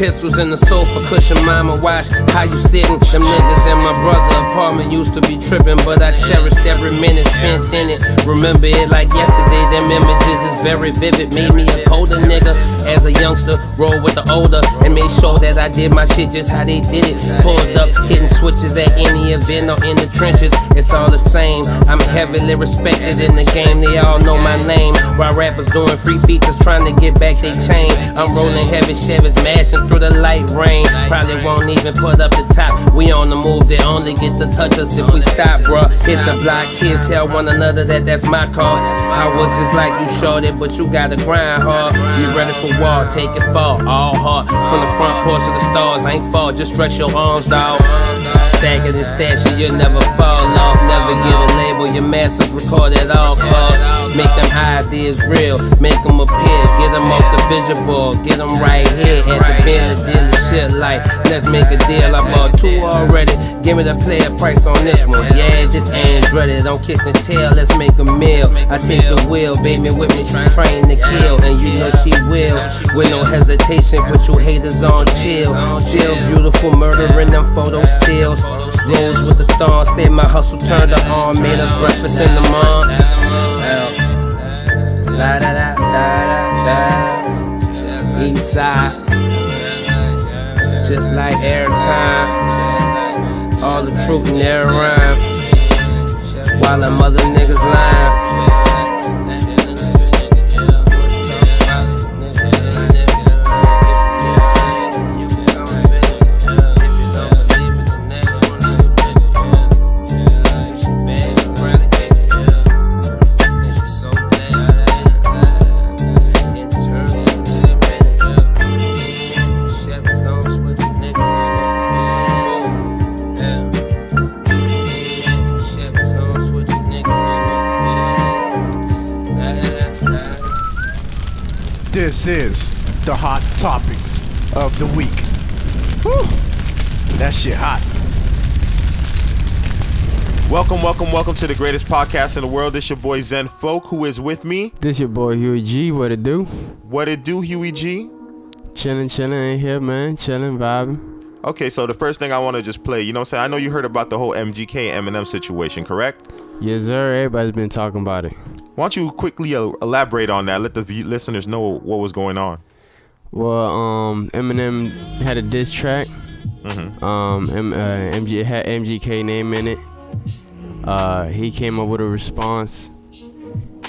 pistols in the sofa cushion, mama watch how you sitting. Them niggas in my brother apartment used to be tripping, but I cherished every minute spent in it. Remember it like yesterday, them images is very vivid. Made me a colder nigga as a youngster, roll with the older, and made sure that I did my shit just how they did it. Pulled up, hitting switches at any event or in the trenches, it's all the same. I'm heavily respected in the game, they all know my name. While rappers doing free features trying to get back they chain, I'm rolling heavy Chevys, mashing through the light rain. Probably won't even put up the top. We on the move, they only get to touch us if we stop, bruh. Hit the block, kids tell one another that that's my call. I was just like you shorty, but you gotta grind hard. You ready for war, take it fall, all hard. From the front porch to the stars, I ain't fall, just stretch your arms, dog. Stagger and stashing, you'll never fall off. Never get a label, your masters record at all costs. Make them ideas real, make them appear. Get them off the vision board, get them right here at the Bentley dealing shit like, let's make a deal. I bought two already, give me the player price on this one. Yeah, this ain't ready, don't kiss and tell, let's make a meal. I take the wheel, baby with me, she train to kill, and you know she will. With no hesitation, put you haters on chill. Still beautiful, murdering them photo stills. Rose with the thorn, say my hustle turned her on, made us breakfast in the mosque. La da da da da da. East just like airtime. All the truth in their rhyme, while them other niggas lying. This is the hot topics of the week. Whew. That shit hot. Welcome, welcome, welcome to the greatest podcast in the world. This your boy Zen Folk, who is with me. This your boy Huey G. What it do? What it do, Huey G? Chilling, chilling in here, man. Chilling, vibing. Okay, so the first thing I want to just play, you know what I'm saying? I know you heard about the whole MGK Eminem situation, correct? Yes, sir. Everybody's been talking about it. Why don't you quickly elaborate on that? Let the listeners know what was going on. Well, um, Eminem had a diss track. Mhm. Um, M- uh, MG had MGK name in it. Uh, he came up with a response,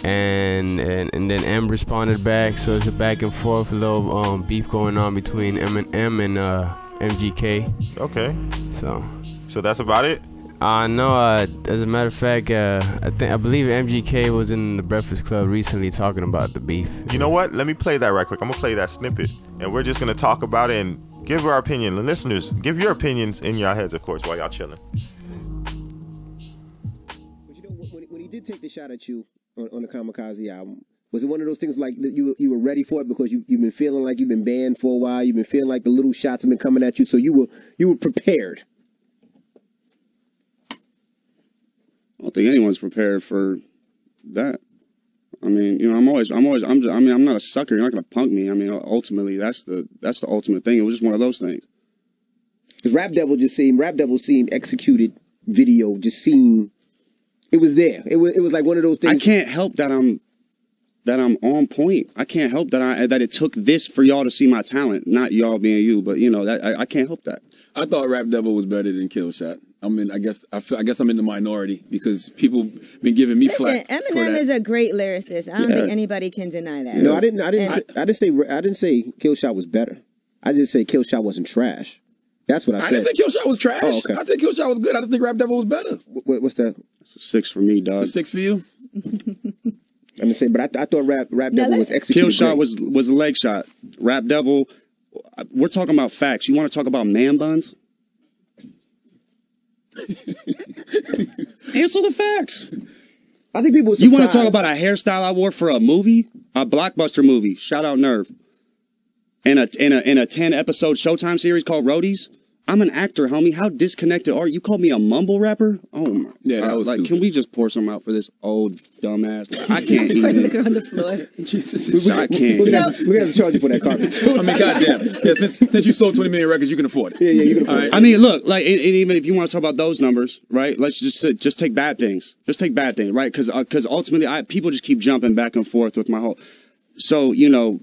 and and, and then M responded back. So it's a back and forth, a little um, beef going on between Eminem and uh, MGK. Okay, So. so that's about it. Uh no, uh, as a matter of fact, uh, I think I believe MGK was in the Breakfast Club recently talking about the beef. You know what? Let me play that right quick. I'm gonna play that snippet, and we're just gonna talk about it and give our opinion. The listeners, give your opinions in your heads, of course, while y'all chilling. But you know, when, when he did take the shot at you on, on the Kamikaze album, was it one of those things like that you you were ready for it because you you've been feeling like you've been banned for a while, you've been feeling like the little shots have been coming at you, so you were you were prepared. I don't think anyone's prepared for that. I mean, you know, I'm always, I'm always, I'm, just, I mean, I'm not a sucker. You're not gonna punk me. I mean, ultimately, that's the, that's the ultimate thing. It was just one of those things. Because Rap Devil just seemed Rap Devil seemed executed video just seemed it was there. It was it was like one of those things. I can't help that I'm, that I'm on point. I can't help that I, that it took this for y'all to see my talent. Not y'all being you, but you know that I, I can't help that. I thought Rap Devil was better than Killshot. I mean, I guess I feel, I guess I'm in the minority because people been giving me Listen, flack for Eminem that. is a great lyricist. I don't Yeah. think anybody can deny that. No, I didn't. I didn't. And- Say, I didn't say. I didn't say Killshot was better. I just said Kill Shot wasn't trash. That's what I I said. I didn't think Killshot was trash. Oh, okay. I think Killshot was good. I just think Rap Devil was better. What, what's that? It's a six for me, dog. So six for you. I'm just saying, but I, I thought Rap Rap Now Devil was executed. Kill shot great. was was a leg shot. Rap Devil. We're talking about facts. You want to talk about man buns? Answer the facts. I think people. You want to talk about a hairstyle I wore for a movie, a blockbuster movie? Shout out Nerve. In a in a in a ten episode Showtime series called Roadies. I'm an actor, homie. How disconnected are you? You called me a mumble rapper? Oh my! Yeah, that was like. stupid. Can we just pour some out for this old dumbass? Like, I can't Look even. on the floor. Jesus. I We're can't. gonna, have, we're gonna have to charge you for that carpet. I mean, goddamn. Yeah, since since you sold 20 million records, you can afford it. yeah, yeah, you can afford All it. right. I mean, look, like, and, and even if you want to talk about those numbers, right? Let's just say- just take bad things. Just take bad things, right? Because because uh, ultimately, I people just keep jumping back and forth with my whole. So you know,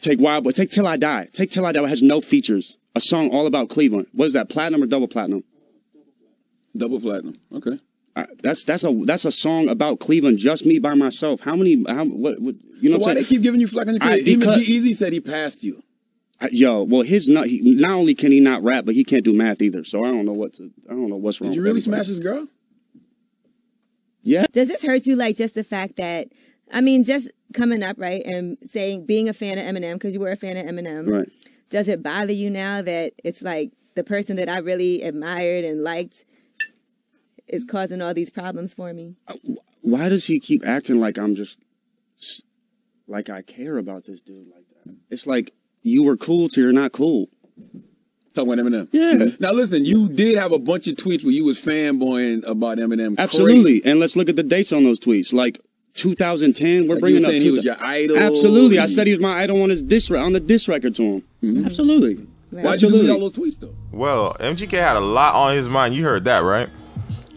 take Wild Boy, take Till I Die, take Till I Die. It has no features. A song all about Cleveland. What is that? Platinum or double platinum? Double platinum. Okay. Uh, that's that's a that's a song about Cleveland. Just me by myself. How many? How what? what you know So why they keep giving you flack on your I- career? Even because- G-Eazy said he passed you. I- Yo, well, his not he, not only can he not rap, but he can't do math either. So I don't know what to. I don't know what's wrong. Did you really everybody. smash his girl? Yeah. Does this hurt you? Like just the fact that, I mean, just coming up right and saying being a fan of Eminem because you were a fan of Eminem. Right. Does it bother you now that it's like the person that I really admired and liked is causing all these problems for me? Uh, why does he keep acting like I'm just like I care about this dude like that? It's like you were cool till you're not cool. Talking about Eminem. Yeah. Mm-hmm. Now listen, you did have a bunch of tweets where you was fanboying about Eminem. Absolutely. Crazy. And let's look at the dates on those tweets. Like 2010, we're Like you bringing were up saying he 2000 was your idol. Absolutely. I and- said he was my idol on his diss re- on the diss record to him. Absolutely. Why'd you delete Absolutely. all those tweets though? Well, MGK had a lot on his mind. You heard that, right?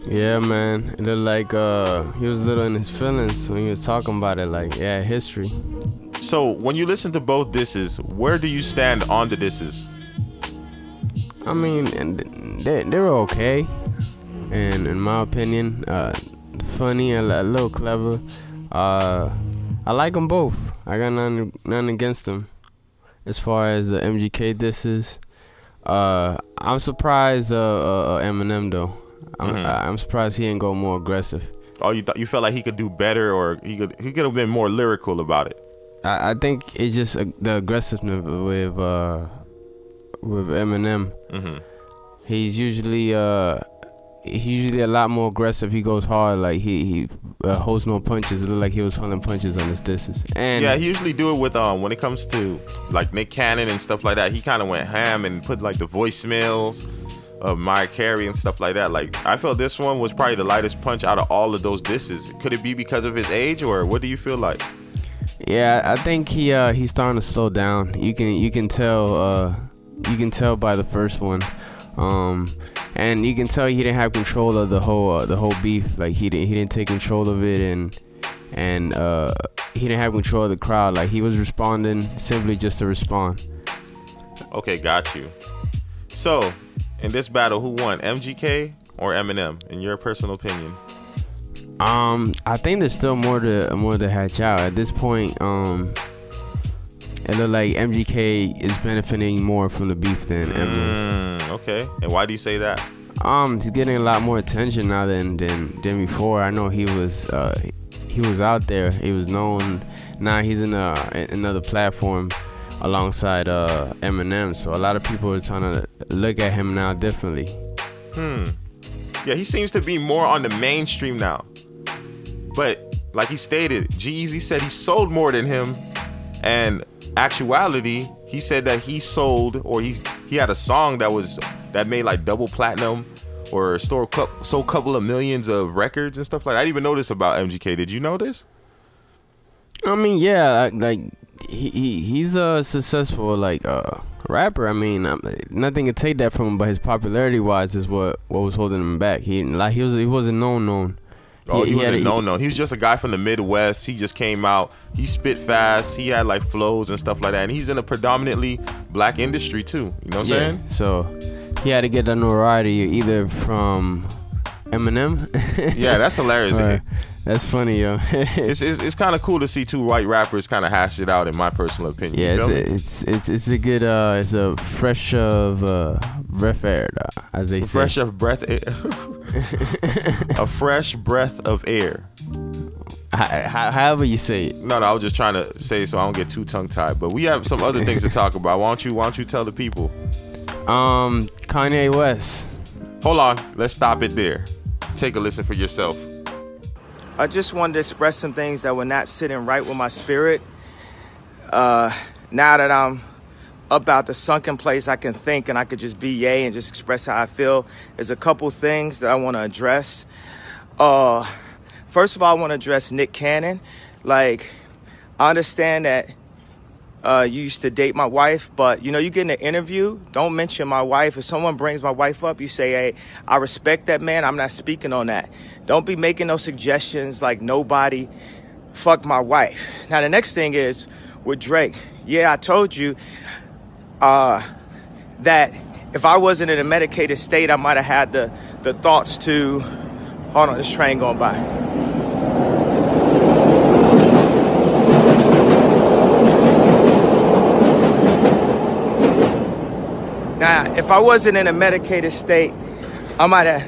Yeah, man. It looked like uh, he was a little in his feelings when he was talking about it. Like, yeah, history. So when you listen to both disses, where do you stand on the disses? I mean, and they they were okay, and in my opinion, uh, funny and a little clever. Uh, I like them both. I got nothing nothing against them. As far as the MGK disses, uh, I'm surprised uh, uh, uh, Eminem though. I'm Mhm. I- I'm surprised he ain't go more aggressive. Oh, you thought you felt like he could do better, or he could he could have been more lyrical about it. I, I think it's just uh, the aggressiveness with uh with Eminem. Mm-hmm. He's usually uh he's usually a lot more aggressive. He goes hard, like he he uh, holds no punches. It looked like he was holding punches on his disses. And Yeah, he usually do it with um when it comes to like Nick Cannon and stuff like that. He kind of went ham and put like the voicemails of Mariah Carey and stuff like that. Like I felt this one was probably the lightest punch out of all of those disses. Could it be because of his age, or what do you feel like? yeah, I think he uh he's starting to slow down. You can you can tell uh you can tell by the first one. Um and you can tell he didn't have control of the whole uh, the whole beef. Like he didn't he didn't take control of it and and uh he didn't have control of the crowd. Like he was responding simply just to respond. Okay, got you. So in this battle, who won, MGK or Eminem? In your personal opinion? Um, I think there's still more to more to hatch out. At this point, um, it look like MGK is benefiting more from the beef than. Mm, okay, and why do you say that? Um, he's getting a lot more attention now than than, than before. I know he was uh he was out there. He was known. Now he's in a, another platform alongside uh Eminem. So a lot of people are trying to look at him now differently. Hmm. Yeah, he seems to be more on the mainstream now. But like he stated, G-Eazy said he sold more than him, and actuality, he said that he sold or he he had a song that was that made like double platinum or store a couple of millions of records and stuff like that. I didn't even know this about MGK. Did you know this? I mean, yeah, like, he, he he's a successful like uh rapper. I mean, um, nothing could take that from him, but his popularity wise is what what was holding him back. He like he was he wasn't known known. Oh, he, was had a no no. He was just a guy from the Midwest. He just came out. He spit fast. He had like flows and stuff like that. And he's in a predominantly black industry too. You know what I'm Yeah, saying? so he had to get that notoriety either from Eminem. Yeah, that's hilarious. or, That's funny, yo. It's it's, it's kind of cool to see two white rappers kind of hash it out, in my personal opinion. yeah, it's a, it's it's it's a good uh, it's a fresh of uh, breath air, as they say. fresh of breath, a fresh breath of air. Ho- ho- however you say it. No, no, I was just trying to say so I don't get too tongue tied. But we have some other things to talk about. Why don't you Why don't you tell the people? Um, Kanye West. Hold on, let's stop it there. Take a listen for yourself. I just wanted to express some things that were not sitting right with my spirit. Uh, now that I'm up out the sunken place, I can think and I could just be yay and just express how I feel. There's a couple things that I want to address. Uh, first of all, I want to address Nick Cannon. Like, I understand that uh, you used to date my wife, but you know, you get in an interview, don't mention my wife. If someone brings my wife up, you say, hey, I respect that man. I'm not speaking on that. Don't be making no suggestions like nobody fucked my wife. Now, the next thing is with Drake. Yeah, I told you uh, that if I wasn't in a medicated state, I might have had the, the thoughts to. Hold on, this train going by. Now, if I wasn't in a medicated state, I might have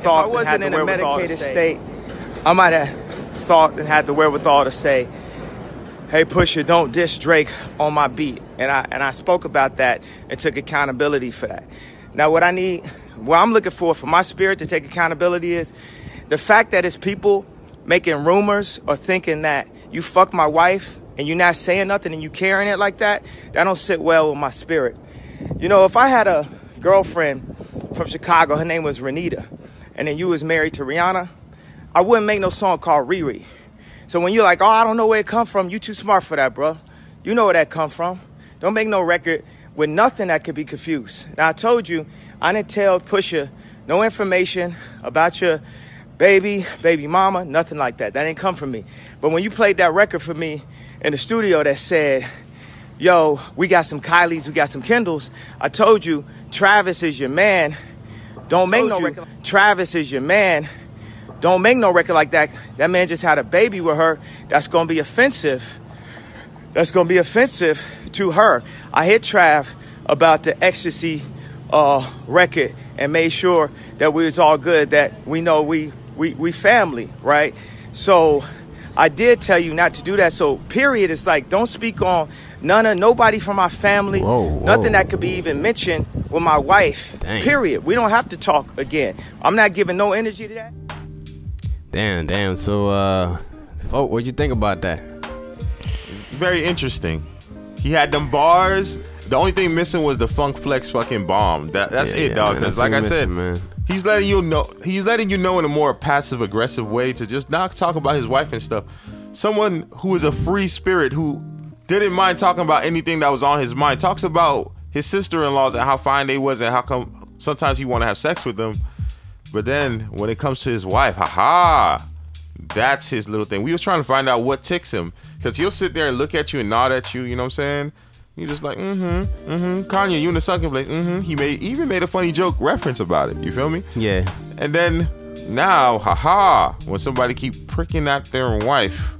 thought. If I wasn't in a medicated state, I might have thought and had the wherewithal to say, "Hey, Pusha, don't diss Drake on my beat." And I and I spoke about that and took accountability for that. Now, what I need, what I'm looking for for my spirit to take accountability is the fact that it's people making rumors or thinking that you fuck my wife and you're not saying nothing and you carrying it like that. That don't sit well with my spirit. You know, if I had a girlfriend from Chicago, her name was Renita, and then you was married to Rihanna, I wouldn't make no song called Riri. So when you're like, oh, I don't know where it come from, you too smart for that, bro. You know where that come from. Don't make no record with nothing that could be confused. Now I told you, I didn't tell Pusha no information about your baby, baby mama, nothing like that. That didn't come from me. But when you played that record for me in the studio that said, yo, we got some Kylies, we got some Kendalls. I told you, Travis is your man. Don't make no record. Travis is your man. Don't make no record like that. That man just had a baby with her. That's gonna be offensive. That's gonna be offensive to her. I hit Trav about the ecstasy uh, record and made sure that we was all good. That we know we we we family, right? So I did tell you not to do that. So period. It's like don't speak on none of nobody from my family. Whoa, whoa. Nothing that could be even mentioned with my wife. Dang. Period. We don't have to talk again. I'm not giving no energy to that. Damn, damn. So, uh, folk, what'd you think about that? Very interesting. He had them bars. The only thing missing was the Funk Flex fucking bomb. That that's Yeah, it, yeah, dog. Because like I we said, man. he's letting you know. He's letting you know in a more passive aggressive way to just not talk about his wife and stuff. Someone who is a free spirit who didn't mind talking about anything that was on his mind talks about his sister-in-laws and how fine they was and how come sometimes he want to have sex with them. But then when it comes to his wife, haha, that's his little thing. We was trying to find out what ticks him because he'll sit there and look at you and nod at you. You know what I'm saying? You just like, mm-hmm, mm-hmm. Kanye, you in the sunken place. Mm-hmm. He made even made a funny joke reference about it. You feel me? Yeah. And then now, haha, when somebody keep pricking at their wife,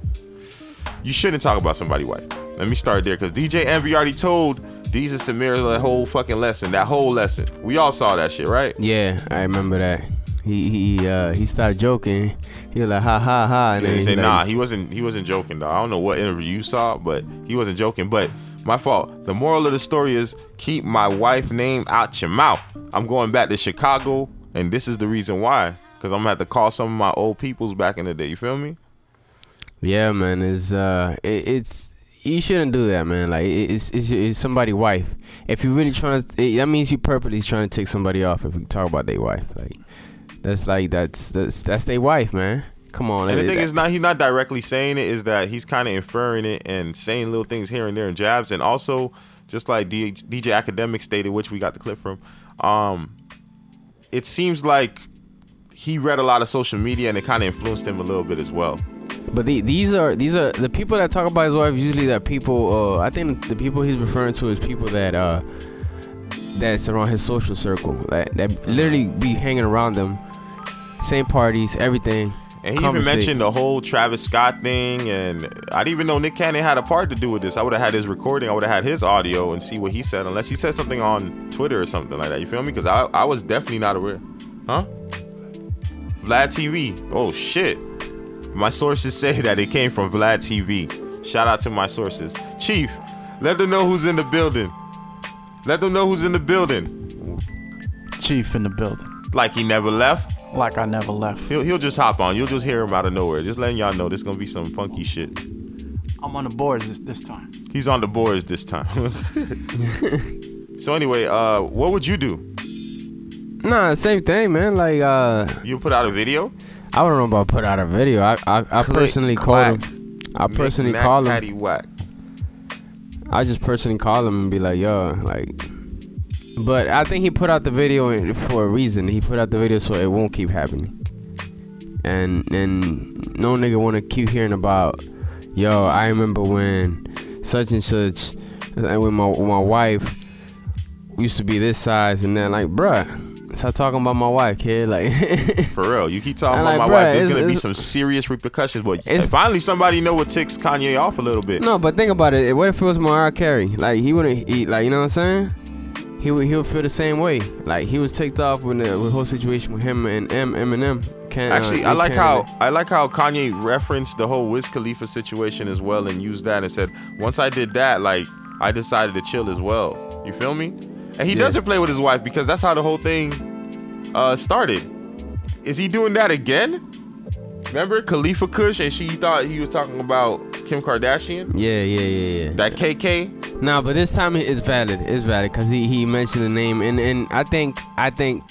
you shouldn't talk about somebody's wife. Let me start there because DJ Envy already told Deez and Samir that whole fucking lesson, that whole lesson. We all saw that shit, right? Yeah, I remember that. He he uh he started joking. He was like ha ha ha, and then he say, like, nah, he wasn't he wasn't joking though. I don't know what interview you saw, but he wasn't joking. But my fault. The moral of the story is keep my wife name out your mouth. I'm going back to Chicago, and this is the reason why. Cause I'm gonna have to call some of my old peoples back in the day. You feel me? Yeah, man, it's uh, it, it's you shouldn't do that, man. Like it's, it's it's somebody's wife. If you're really trying to, it, that means you purposely trying to take somebody off. If we talk about their wife, like that's like that's that's that's their wife, man. Come on, And the thing that- is, not he's not directly saying it. Is that he's kind of inferring it and saying little things here and there and jabs, and also just like D- DJ Akademiks stated, which we got the clip from. Um, it seems like he read a lot of social media and it kind of influenced him a little bit as well. But the, these are these are the people that talk about his wife. Usually, that people. Uh, I think the people he's referring to is people that uh, that's around his social circle. That that literally be hanging around them, same parties, everything. And he even mentioned the whole Travis Scott thing, and I didn't even know Nick Cannon had a part to do with this. I would have had his recording, I would have had his audio, and see what he said, unless he said something on Twitter or something like that. You feel me? Because I, I was definitely not aware. Huh? Vlad TV. Oh shit. My sources say that it came from Vlad TV. Shout out to my sources. Chief, let them know who's in the building. Let them know who's in the building. Chief in the building. Like he never left. Like I never left. He'll he'll just hop on. You'll just hear him out of nowhere. Just letting y'all know this gonna be some funky shit. I'm on the boards this, this time. He's on the boards this time. so anyway, uh, what would you do? Nah, same thing, man. Like, uh, You put out a video? I don't know about put out a video. I I, I Click, personally called him. I personally Knick-knack, call him. paddywhack. I just personally call him and be like, yo, like. But I think he put out the video for a reason. He put out the video so it won't keep happening. And and no nigga wanna keep hearing about, yo, I remember when such and such, and when my when my wife used to be this size, and then like, bruh, stop talking about my wife, kid. Like, For real, you keep talking I'm about like, my wife. There's gonna be some serious repercussions. But It's- finally, somebody know what ticks Kanye off a little bit. No, but think about it. What if it was Mariah Carey? Like he wouldn't, eat. like you know what I'm saying? He would, he would feel the same way. Like he was ticked off with the, with whole situation with him and M Eminem. Can, uh, Actually, I like how I like how Kanye referenced the whole Wiz Khalifa situation as well and used that and said, once I did that, like I decided to chill as well. You feel me? And he Yeah. doesn't play with his wife because that's how the whole thing uh, started. Is he doing that again? Remember Khalifa Kush and she thought he was talking about Kim Kardashian? Yeah, yeah, yeah, yeah. That KK? No, but this time it's valid. It's valid because he, he mentioned the name and, and I think I think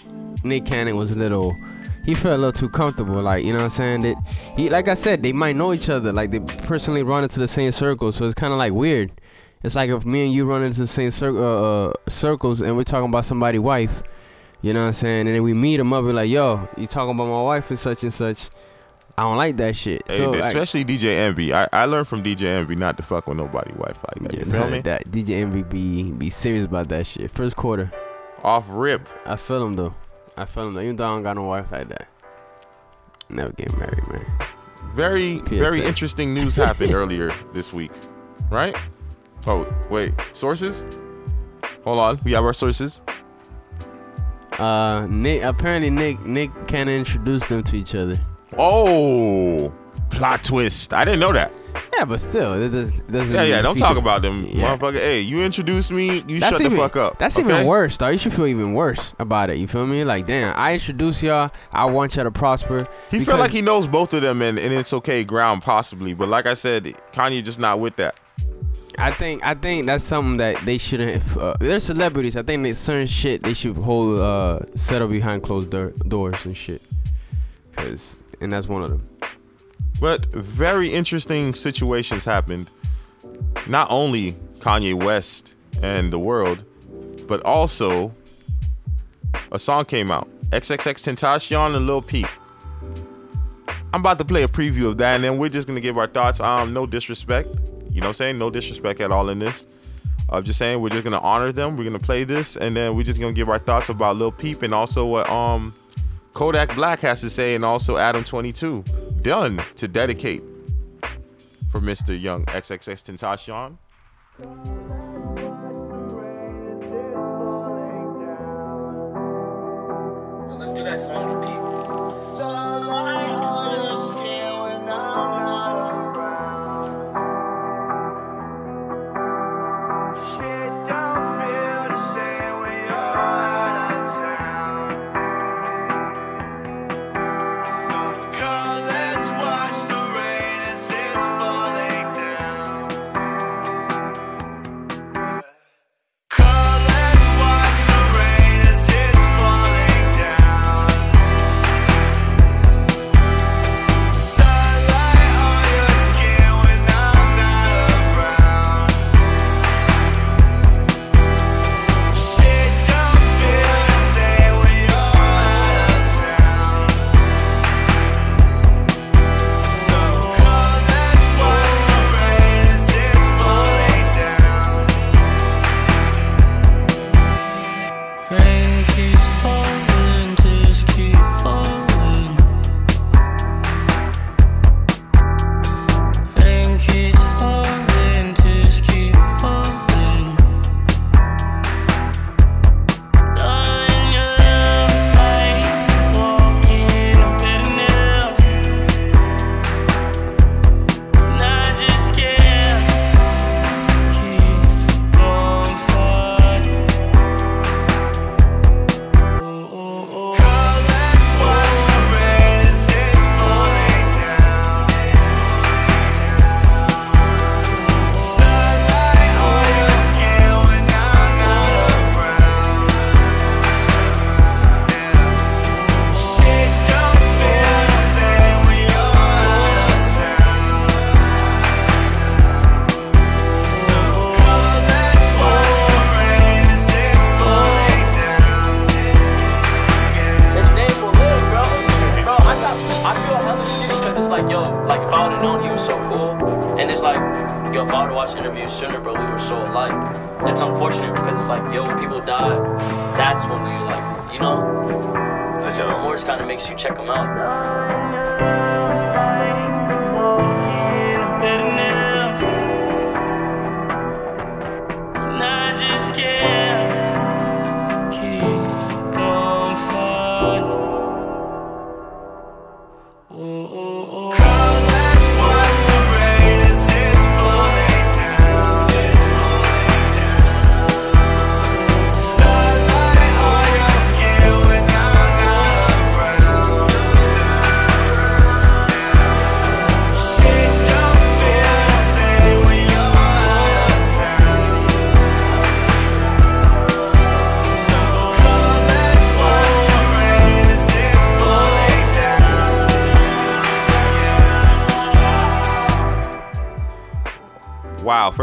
Nick Cannon was a little he felt a little too comfortable. Like you know what I'm saying that he like I said they might know each other. Like they personally run into the same circle, so it's kind of like weird. It's like if me and you run into the same cir- uh, uh, circles and we're talking about somebody's wife. You know what I'm saying? And then we meet up and like, yo, you talking about my wife and such and such. I don't like that shit. Hey, so like, especially DJ Envy. I, I learned from DJ Envy not to fuck with nobody wife like that. You feel me? That DJ MVP be be serious about that shit. First quarter, Off rip. I feel him though. I feel him though. Even though I don't got no wife like that. Never get married, man. Very, very interesting news happened earlier this week, right? Oh, wait, sources? Hold on, we have our sources. Uh, Nick. Apparently, Nick Nick kind of introduced them to each other. Oh, plot twist. I didn't know that. Yeah, but still, it does, doesn't. Yeah, yeah, don't talk about them, Yeah. motherfucker. Hey, you introduced me, you That's shut even, the fuck up. That's okay? even worse, though. You should feel even worse about it. You feel me? Like, damn, I introduced y'all. I want y'all to prosper. He felt like he knows both of them, and, and it's okay ground possibly. But like I said, Kanye just not with that. I think I think that's something that they shouldn't. Uh, they're celebrities. I think there's certain shit they should hold uh, settle behind closed door, doors and shit. Cause and that's one of them. But very interesting situations happened. Not only Kanye West and the world, but also a song came out. XXX Tentacion and Lil Peep. I'm about to play a preview of that, and then we're just gonna give our thoughts. Um, no disrespect, you know what I'm saying? No disrespect at all in this. I'm just saying we're just gonna honor them. We're gonna play this, and then we're just gonna give our thoughts about Lil Peep and also what um Kodak Black has to say, and also Adam 22 done to dedicate for Mr. Young XXX Tentacion. Let's do that song for Pete. Rain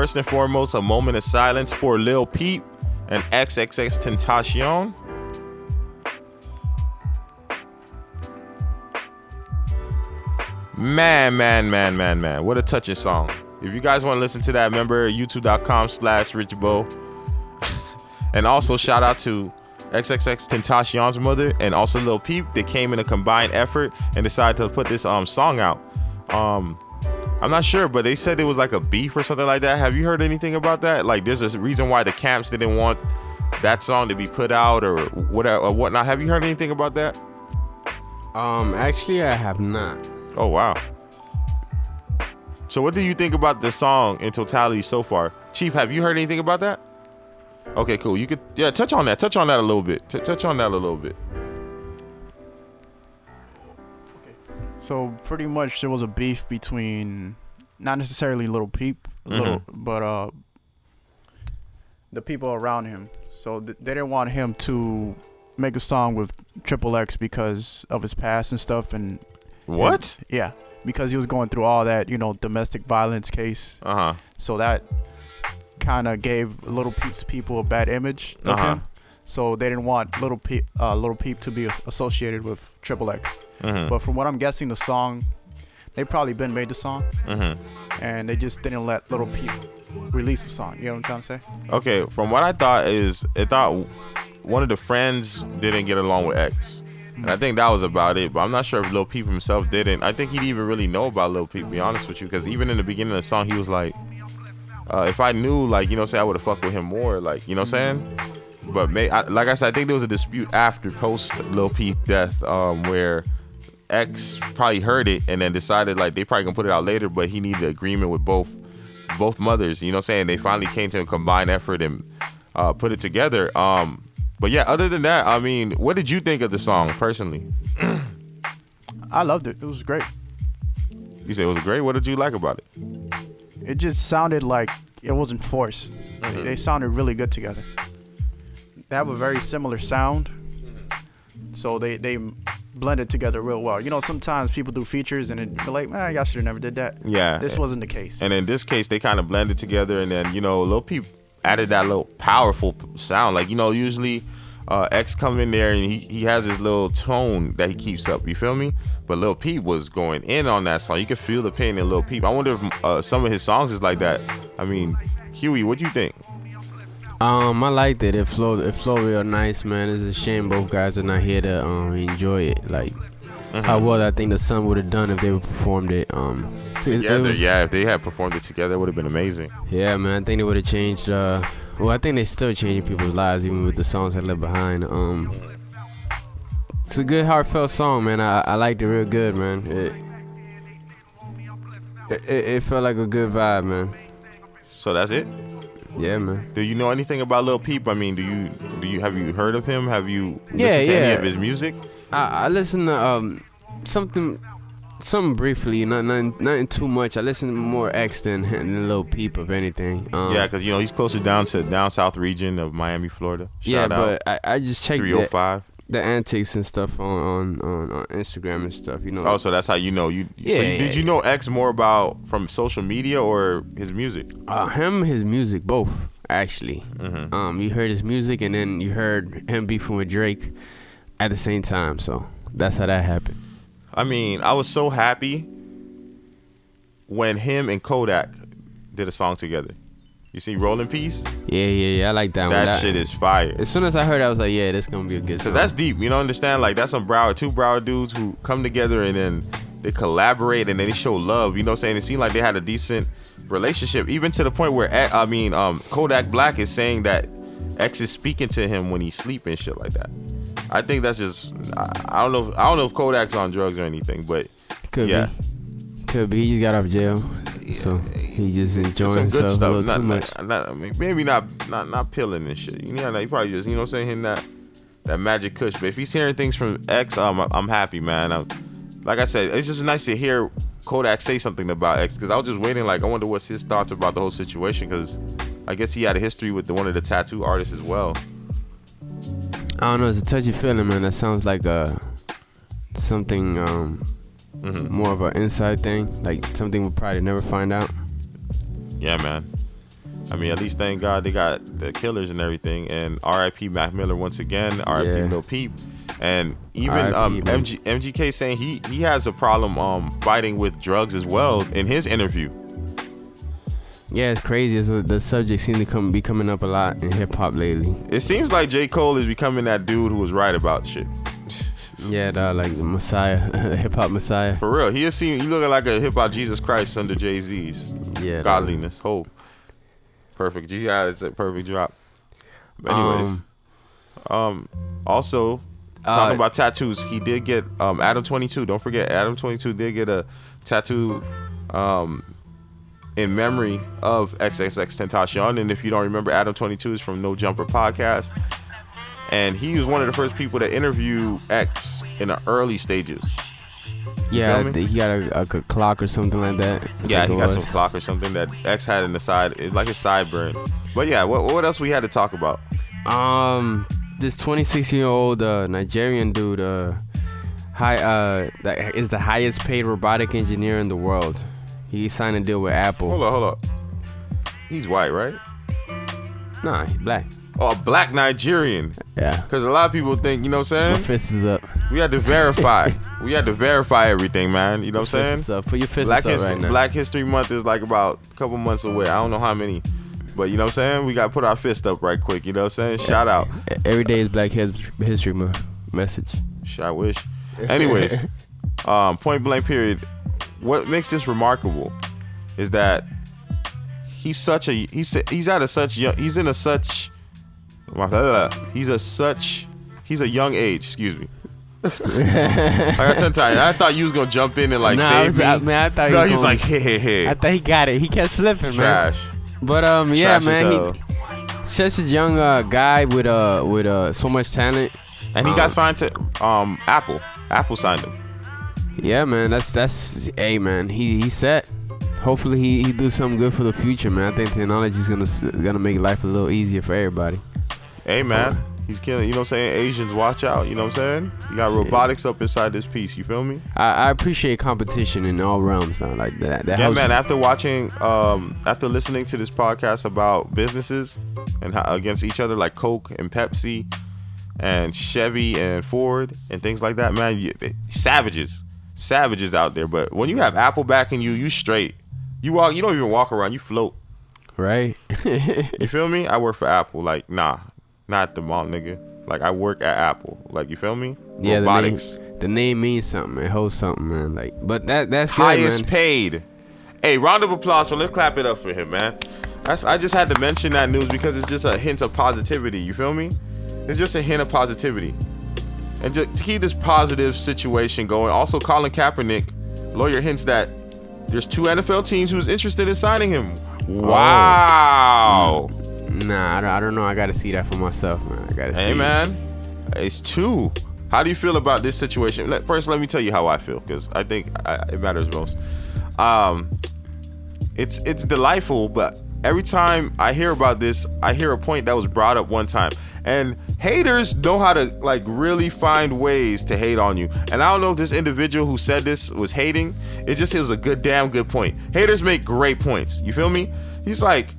First and foremost, a moment of silence for Lil Peep and XXX Tentacion. Man, man, man, man, man. What a touching song. If you guys want to listen to that, remember youtube.com slash richbo. and also shout out to XXX Tentacion's mother and also Lil Peep. They came in a combined effort and decided to put this um song out. Um I'm not sure, but they said it was like a beef or something like that. Have you heard anything about that? Like there's a reason why the camps didn't want that song to be put out or whatever or whatnot. Have you heard anything about that? Um, actually, I have not. Oh wow. So what do you think about the song in totality so far? Chief, have you heard anything about that? Okay, cool. You could yeah, touch on that. Touch on that a little bit. T- touch on that a little bit. So pretty much there was a beef between not necessarily Little Peep, a little, Mhm. but uh, the people around him. So th- they didn't want him to make a song with Triple X because of his past and stuff. And What? and- yeah, because he was going through all that, you know, domestic violence case. Uh huh. So that kind of gave Little Peep's people a bad image of Uh-huh. him. So they didn't want Little Peep, uh, Little Peep to be associated with Triple X. Mhm. But from what I'm guessing, the song, they probably been made the song, Mhm. and they just didn't let Little Peep release the song. You know what I'm trying to say? Okay, from what I thought is I thought one of the friends didn't get along with X. And I think that was about it, but I'm not sure if Lil Peep himself didn't. I think he didn't even really know about Lil Peep, be honest with you, because even in the beginning of the song, he was like, uh, if I knew, like, you know, say I would have fucked with him more, like, you know what I'm saying? But may, I, like I said, I think there was a dispute after post Lil Peep death, um, where X probably heard it and then decided like they probably gonna put it out later, but he needed agreement with both both mothers. You know what I'm saying? They finally came to a combined effort and uh, put it together. Um, but yeah, other than that, I mean, what did you think of the song personally? I loved it. It was great. You said it was great. What did you like about it? It just sounded like it wasn't forced. They, they sounded really good together. They have a very similar sound, so they they blended together real well. You know, sometimes people do features and it be like, man, y'all should have never did that. Yeah. This wasn't the case. And in this case, they kind of blended together, and then you know, Lil Peep added that little powerful sound. Like you know, usually uh, X come in there and he, he has his little tone that he keeps up. You feel me? But Lil Peep was going in on that song. You could feel the pain in Lil Peep. I wonder if uh, some of his songs is like that. I mean, Huey, what do you think? Um, I liked it. It flowed. It flowed real nice, man. It's a shame both guys are not here to um enjoy it. Like how Mhm. well I think the son would have done if they would performed it. Um, so it- it Together, was- yeah. If they had performed it together, it would have been amazing. Yeah, man. I think they would have changed. Uh, well, I think they still changing people's lives even with the songs they left behind. Um, it's a good heartfelt song, man. I I liked it real good, man. It it, it, it felt like a good vibe, man. So that's it. Yeah, man. Do you know anything about Lil Peep? I mean, do you do you have you heard of him? Have you Yeah, listened to any of his music? I, I listened to um something something briefly, not nothing, nothing too much. I listened to more X than than Lil Peep of anything. Um, yeah, because you know he's closer down to down south region of Miami, Florida. yeah, Shout out. but I, I just checked Three the, antics and stuff on, on, on, on Instagram and stuff. You know. Oh, so that's how you know you. Yeah, so yeah, did you know X more about from social media or his music? Uh, him, his music, both actually. Mm-hmm. Um, you heard his music, and then you heard him beefing with Drake at the same time. So that's how that happened. I mean, I was so happy when him and Kodak did a song together. You see Roll in Peace? Yeah, yeah, yeah. I like that, one. That shit is fire. As soon as I heard, it, I was like, yeah, this gonna be a good Cause song. that's deep. You don't understand? Like that's some Broward, two Broward dudes who come together and then they collaborate and then they show love. You know what I'm saying? It seemed like they had a decent relationship, even to the point where eh, I mean, um, Kodak Black is saying that X is speaking to him when he's sleeping, shit like that. I think that's just I, I don't know. I don't know if Kodak's on drugs or anything, but Could yeah. be. Could be. He just got out of jail, so he just enjoying some good a stuff. Not, too much. not, not- I mean, maybe not, not, not pilling and shit. You know, he probably just, you know, what I'm saying hitting that, that magic kush. But if he's hearing things from X, um, I'm happy, man. i like I said, it's just nice to hear Kodak say something about X because I was just waiting. Like, I wonder what's his thoughts about the whole situation because I guess he had a history with the, one of the tattoo artists as well. I don't know. It's a touchy feeling, man. That sounds like uh something um Mm-hmm. more of an inside thing, like something we'll probably never find out. Yeah, man. I mean, at least thank God they got the killers and everything. And R.I.P. Mac Miller once again. R.I.P. Yeah. Lil Peep. And even um. MG, MGK saying he he has a problem um fighting with drugs as well in his interview. Yeah, it's crazy. It's, uh, the subject seems to come be coming up a lot in hip hop lately. It seems like J. Cole is becoming that dude who was right about shit. Yeah, dog, like the Messiah, hip hop Messiah. For real, he is seem he looking like a hip hop Jesus Christ under Jay Z's. Yeah, dog. godliness, hope, perfect. Got it's a perfect drop. But anyways, um, also talking Uh, about tattoos, he did get um Adam Twenty Two. Don't forget, Adam Twenty Two did get a tattoo, um, in memory of XXX Tentacion. And if you don't remember, Adam Twenty Two is from No Jumper podcast. And he was one of the first people to interview X in the early stages. Yeah, me? th- he got a clock or something like that. I Yeah, he got was. some clock or something that X had in the side. It's like a sideburn. But yeah, what, what else we had to talk about? Um, this 26 year old uh, Nigerian dude, uh, high, uh, that is the highest paid robotic engineer in the world. He signed a deal with Apple. Hold up, hold up. He's white, right? Nah, he's black. Oh, a black Nigerian. Yeah. Because a lot of people think, you know what I'm saying? My fist is up. We had to verify. we had to verify everything, man. You know what I'm saying? is up. Put your fist Black, up His- right now. Black History Month is like about a couple months away. I don't know how many. But you know what I'm saying? We got to put our fist up right quick. You know what I'm saying? Shout out. Every day is Black History Month. Message. I wish. Anyways, um, point blank period. What makes this remarkable is that he's such a he's he's at a such young he's in a such he's a such he's a young age. Excuse me. I got tongue tied. I thought you was gonna jump in and like Nah, I save was- me. I- man, I thought he no, was he's going- like hey hey hey. I thought he got it. He kept slipping, Trash. man. But um, yeah, Trash man, he such a young uh, guy with uh with uh so much talent. and he Um, got signed to um Apple. Apple signed him. Yeah, man, that's that's hey, man, he he set. Hopefully he, he do something good for the future, man. I think technology is gonna gonna make life a little easier for everybody. Hey man, he's killing. You know what I'm saying? Asians, watch out. You know what I'm saying? You got robotics up inside this piece. You feel me? I, I appreciate competition in all realms now, like that. That yeah, helps- man. After watching, um, after listening to this podcast about businesses and how against each other, like Coke and Pepsi, and Chevy and Ford and things like that, man, you, they- savages, savages out there. But when you have Apple backing you, you straight. You walk. You don't even walk around. You float. right? You feel me? I work for Apple. Like, nah, not the mom, nigga. Like, I work at Apple. Like, you feel me? yeah, the name, the name means something. It holds something, man. Like, but that that's good, highest man. paid. Hey, round of applause for let's clap it up for him, man. That's, I just had to mention that news because it's just a hint of positivity. You feel me? It's just a hint of positivity, and just to keep this positive situation going. Also, Colin Kaepernick, lawyer hints that there's two NFL teams who's interested in signing him. Oh. Wow. Nah, I don't, I don't know. I gotta see that for myself, man. I gotta see. Hey, man, it's two. How do you feel about this situation? Let, first, let me tell you how I feel because I think I, it matters most. Um, it's it's delightful, but every time I hear about this, I hear a point that was brought up one time, and haters know how to like really find ways to hate on you. And I don't know if this individual who said this was hating. It just it was a good damn good point. Haters make great points. You feel me? He's like,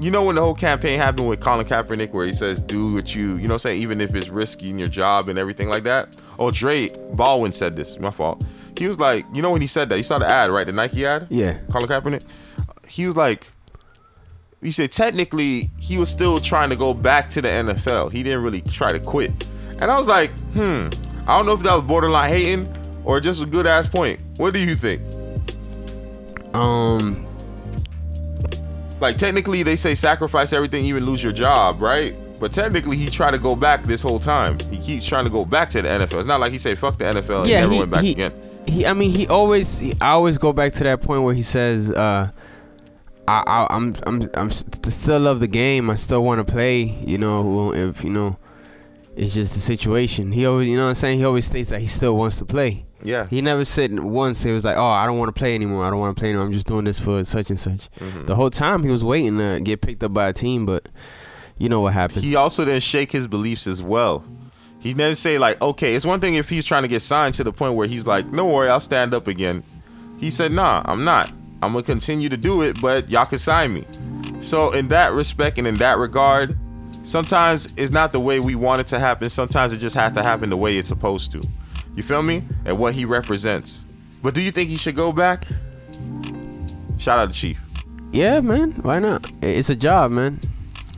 you know when the whole campaign happened with Colin Kaepernick where he says do what you you know what I'm saying even if it's risky in your job and everything like that oh Dre Baldwin said this my fault he was like you know when he said that you saw the ad right the Nike ad Yeah. Colin Kaepernick he was like you say technically he was still trying to go back to the NFL. He didn't really try to quit. And I was like, hmm, I don't know if that was borderline hating or just a good ass point. What do you think? Um, Like technically they say sacrifice everything, even lose your job, right? But technically he tried to go back this whole time. He keeps trying to go back to the NFL. It's not like he said fuck the NFL and Yeah, never he- went back he- again. he I mean he always he, I always go back to that point where he says uh I, I I'm I'm I'm still love the game. I still want to play, you know, if you know it's just the situation. He always you know what I'm saying? He always states that he still wants to play. Yeah. He never said once he was like, "Oh, I don't want to play anymore. I don't want to play anymore. I'm just doing this for such and such." Mhm. The whole time he was waiting to get picked up by a team, but you know what happened. He also didn't shake his beliefs as well. He didn't say like, okay, it's one thing if he's trying to get signed to the point where he's like, no worry, I'll stand up again. He said, nah, I'm not. I'm gonna continue to do it, but y'all can sign me. So in that respect and in that regard, sometimes it's not the way we want it to happen. Sometimes it just has to happen the way it's supposed to. You feel me? And what he represents. But do you think he should go back? Shout out to Chief. Yeah, man. Why not? It's a job, man.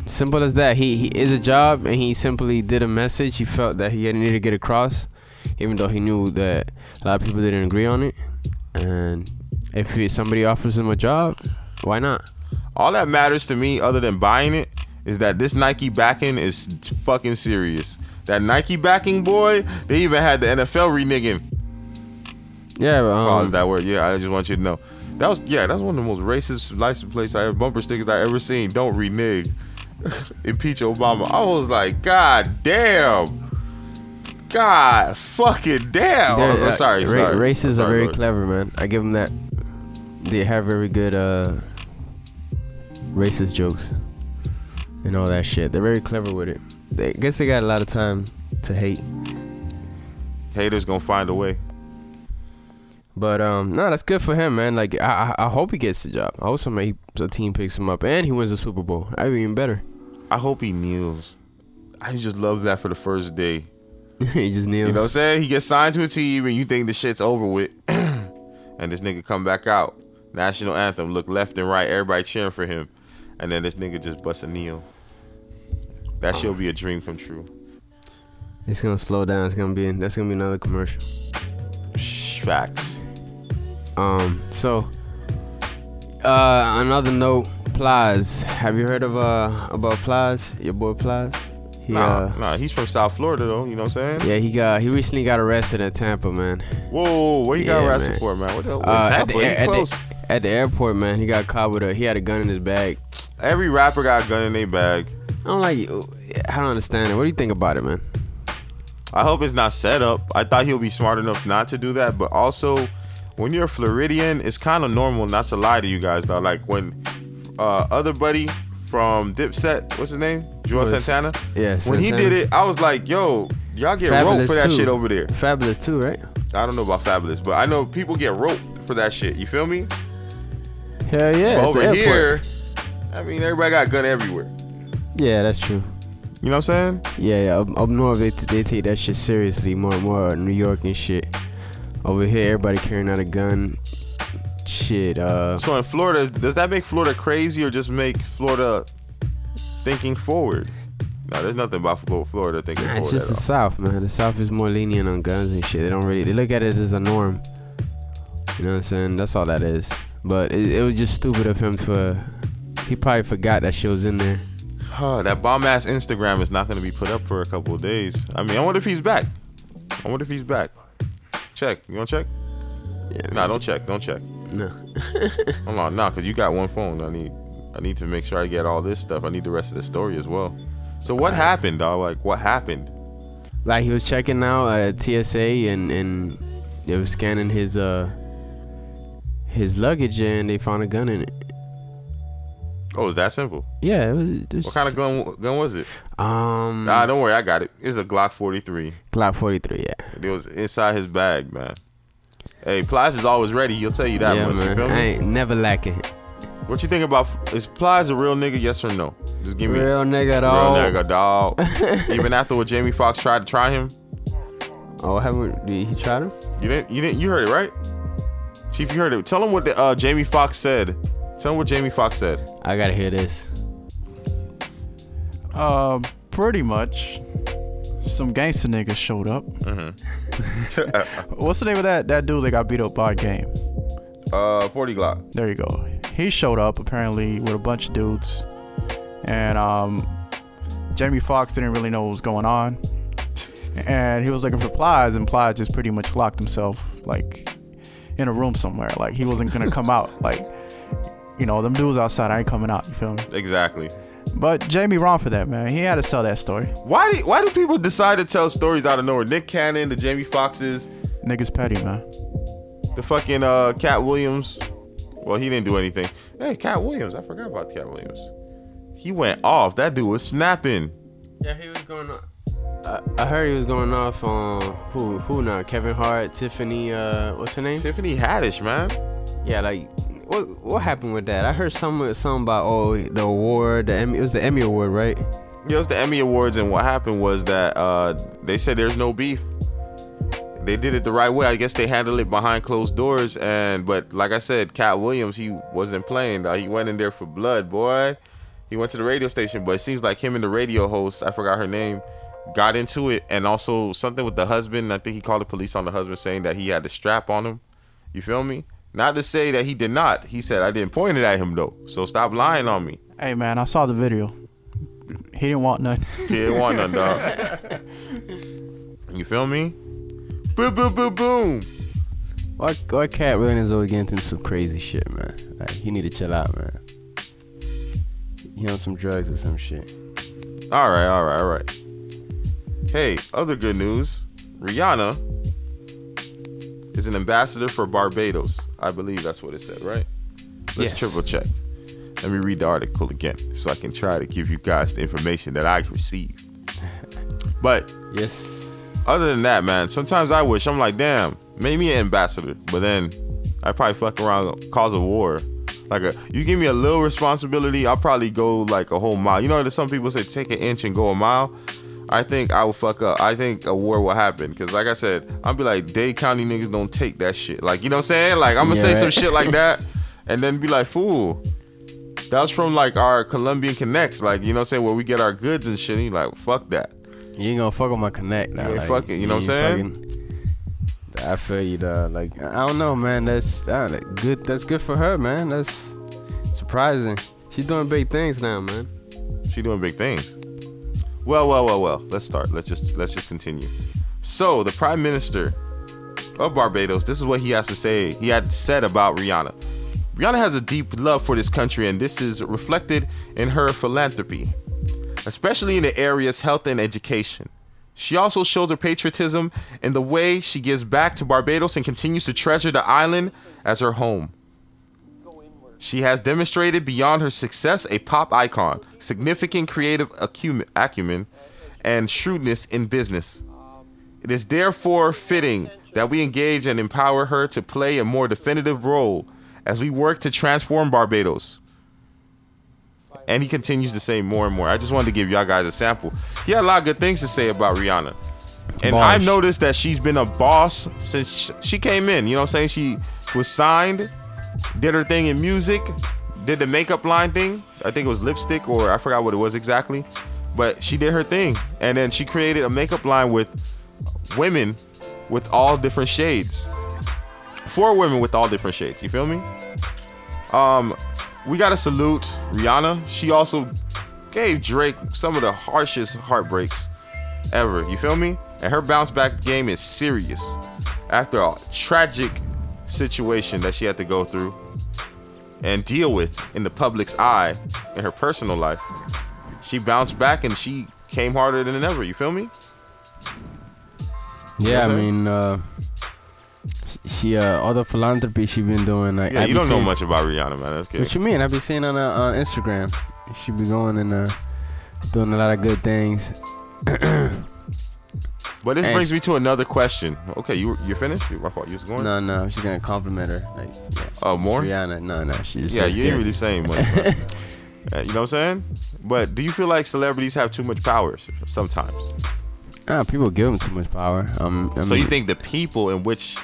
Simple as that. He he is a job, and he simply did a message. He felt that he needed to get across, even though he knew that a lot of people didn't agree on it. And if somebody offers him a job, why not? All that matters to me, other than buying it, is that this Nike backing is fucking serious. That Nike backing, boy, they even had the NFL reneging. Yeah, um, Pause that word. Yeah, I just want you to know. That was yeah, that's one of the most racist license plates I ever bumper stickers I ever seen. Don't renege. Impeach Obama. I was like, God damn. God fucking damn. Oh, uh, sorry, ra- sorry. Races Sorry, are very Lord. clever, man. I give them that. They have very good uh, racist jokes and all that shit. They're very clever with it. They I guess they got a lot of time to hate. Haters gonna find a way. But um, no, that's good for him, man. Like I, I, I hope he gets the job. I hope somebody, a team picks him up and he wins the Super Bowl. Be even better. I hope he kneels. I just love that for the first day. he just kneels. You know what I'm saying? He gets signed to a team and you think the shit's over with. and this nigga come back out. National anthem, look left and right, everybody cheering for him. And then this nigga just bust a kneel. That should be a dream come true. It's gonna slow down. It's gonna be that's gonna be another commercial. Facts. Um. So, uh, another note, Plies. Have you heard of uh about Plies? Your boy Plies. He, Nah, uh, nah, he's from South Florida though, you know what I'm saying? yeah, he got he recently got arrested at Tampa, man. Whoa, where you got arrested man. for, man? What the what Uh, at, the, air- at, the, at the airport, man, he got caught with a he had a gun in his bag. Every rapper got a gun in their bag. I don't like. You. I don't understand it. What do you think about it, man? I hope it's not set up. I thought he'll be smart enough not to do that, but also when you're a Floridian, it's kind of normal not to lie to you guys though. Like when uh other buddy from Dipset, what's his name? Juelz Santana. Yeah, When he did it, I was like, yo, y'all get Fabolous roped for that too. shit over there. Fabolous too, right? I don't know about Fabolous, but I know people get roped for that shit. You feel me? Hell yeah. But over here, I mean, everybody got gun everywhere. Yeah, that's true. You know what I'm saying? Yeah, yeah. Up, up north, they, t- they take that shit seriously. More, and more New York and shit. Over here, everybody carrying out a gun. Shit. Uh, So in Florida, does that make Florida crazy or just make Florida thinking forward? No, there's nothing about Florida thinking nah, forward. it's just the. South, man. The South is more lenient on guns and shit. They don't really. They look at it as a norm. You know what I'm saying? That's all that is. But it, it was just stupid of him for. He probably forgot that shit was in there. Huh, that bomb ass Instagram is not going to be put up for a couple of days. I mean, I wonder if he's back. I wonder if he's back. Check. You want to check? Yeah. Nah, don't check. Don't check. No. Hold on, nah, cause you got one phone. I need, I need to make sure I get all this stuff. I need the rest of the story as well. So what happened, dog? Like, what happened? Like he was checking out at TSA and and they were scanning his uh his luggage and they found a gun in it. Oh, it's that simple. Yeah, it was. It was What kind of gun? Gun was it? Um, Nah, don't worry, I got it. It's a Glock 43. Glock 43. Yeah. It was inside his bag, man. Hey, Plies is always ready. He'll tell you that yeah, much. You man. feel I ain't never lacking. What you think about? Is Plies a real nigga? Yes or no? Just give me Real nigga, real nigga, dog. Even after what Jamie Foxx tried to try him, Oh, haven't he he tried him? you didn't. You didn't. You heard it, right? Chief, you heard it. Tell him what the, uh, Jamie Foxx said. Tell him what Jamie Foxx said. I gotta hear this. Uh, pretty much. Some gangster niggas showed up. Mm-hmm. What's the name of that that dude that got beat up by a game? Uh, 40 Glocc. There you go. He showed up apparently with a bunch of dudes, and um, Jamie Foxx didn't really know what was going on, and he was looking for Plies, and Plies just pretty much locked himself like in a room somewhere. Like he wasn't gonna come out. Like you know, them dudes outside, I ain't coming out. You feel me? Exactly. But Jamie wrong for that, man. He had to tell that story. Why do, why do people decide to tell stories out of nowhere? Nick Cannon, the Jamie Foxes. Niggas petty, man. the fucking uh, Katt Williams. Well, he didn't do anything. Hey, Katt Williams. I forgot about Katt Williams. He went off. That dude was snapping. Yeah, he was going on. I, I heard he was going off on who who now? Kevin Hart, Tiffany. Uh, what's her name? Tiffany Haddish, man. Yeah, like what what happened with that? I heard some something about oh the award, the Emmy. It was the Emmy award, right? Yeah, it was the Emmy Awards, and what happened was that uh, they said there's no beef. They did it the right way. I guess they handled it behind closed doors, and but like I said, Katt Williams, he wasn't playing. Uh, he went in there for blood, boy. He went to the radio station, but it seems like him and the radio host, I forgot her name, got into it, and also something with the husband. I think he called the police on the husband, saying that he had the strap on him. You feel me? Not to say that he did not. He said I didn't point it at him though. So stop lying on me. Hey, man, I saw the video. He didn't want nothing. He didn't want none, dog. You feel me? Boom, boom, boom, boom. Why why Katt Williams always getting into some crazy shit, man? Like he need to chill out, man. He on some drugs or some shit. All right, all right, all right. Hey, other good news. Rihanna is an ambassador for Barbados. I believe that's what it said, right? Let's Yes. triple check. Let me read the article again so I can try to give you guys the information that I received. But yes, other than that, man, sometimes I wish I'm like, damn, make me an ambassador. But then I probably fuck around, cause a war. Like a, you give me a little responsibility, I'll probably go like a whole mile. You know, there's some people say take an inch and go a mile. I think I will fuck up. I think a war will happen. Cause like I said, I'll be like, Dade County niggas don't take that shit. Like, you know what I'm saying? Like I'm gonna Yeah, say some shit like that and then be like, fool. That's from like our Colombian connects, like you know what I'm saying, where we get our goods and shit. And you like, fuck that. You ain't gonna fuck with my connect now. Like, fuck it, you know what I'm saying? fucking- I feel you, dog. Like I don't know, man. That's uh, that good. That's good for her, man. That's surprising. She's doing big things now, man. She doing big things. Well, well, well, well. Let's start. Let's just let's just continue. So the Prime Minister of Barbados, this is what he has to say. He had said about Rihanna. Rihanna has a deep love for this country, and this is reflected in her philanthropy, especially in the areas health and education. She also shows her patriotism in the way she gives back to Barbados and continues to treasure the island as her home. She has demonstrated beyond her success a pop icon, significant creative acumen, acumen, and shrewdness in business. It is therefore fitting that we engage and empower her to play a more definitive role as we work to transform Barbados. And he continues to say more and more. I just wanted to give y'all guys a sample. He had a lot of good things to say about Rihanna. And. I've noticed that she's been a boss since she came in. You know what I'm saying? She was signed, did her thing in music, did the makeup line thing. I think it was lipstick or I forgot what it was exactly. But she did her thing. And then she created a makeup line with women with all different shades. Four women with all different shades. You feel me? Um, we gotta salute Rihanna. She also gave Drake some of the harshest heartbreaks ever. You feel me? And her bounce back game is serious after a tragic situation that she had to go through and deal with in the public's eye in her personal life. She bounced back and she came harder than ever. You feel me? Yeah, I mean, uh, she uh, all the philanthropy she been doing. Like, Yeah, I you don't know much about Rihanna, man. That's. What you mean? I be seeing on uh, on Instagram. She be going and uh, doing a lot of good things. But this And- brings me to another question. Okay, you you're finished? My fault. You was going? No, no, she's gonna compliment her. Like, yeah, Oh, more? Rihanna. No, no, she just Yeah, you ain't really saying much. Uh, you know what I'm saying? But do you feel like celebrities have too much power sometimes? Ah, people give them too much power. Um, I so you think the people in which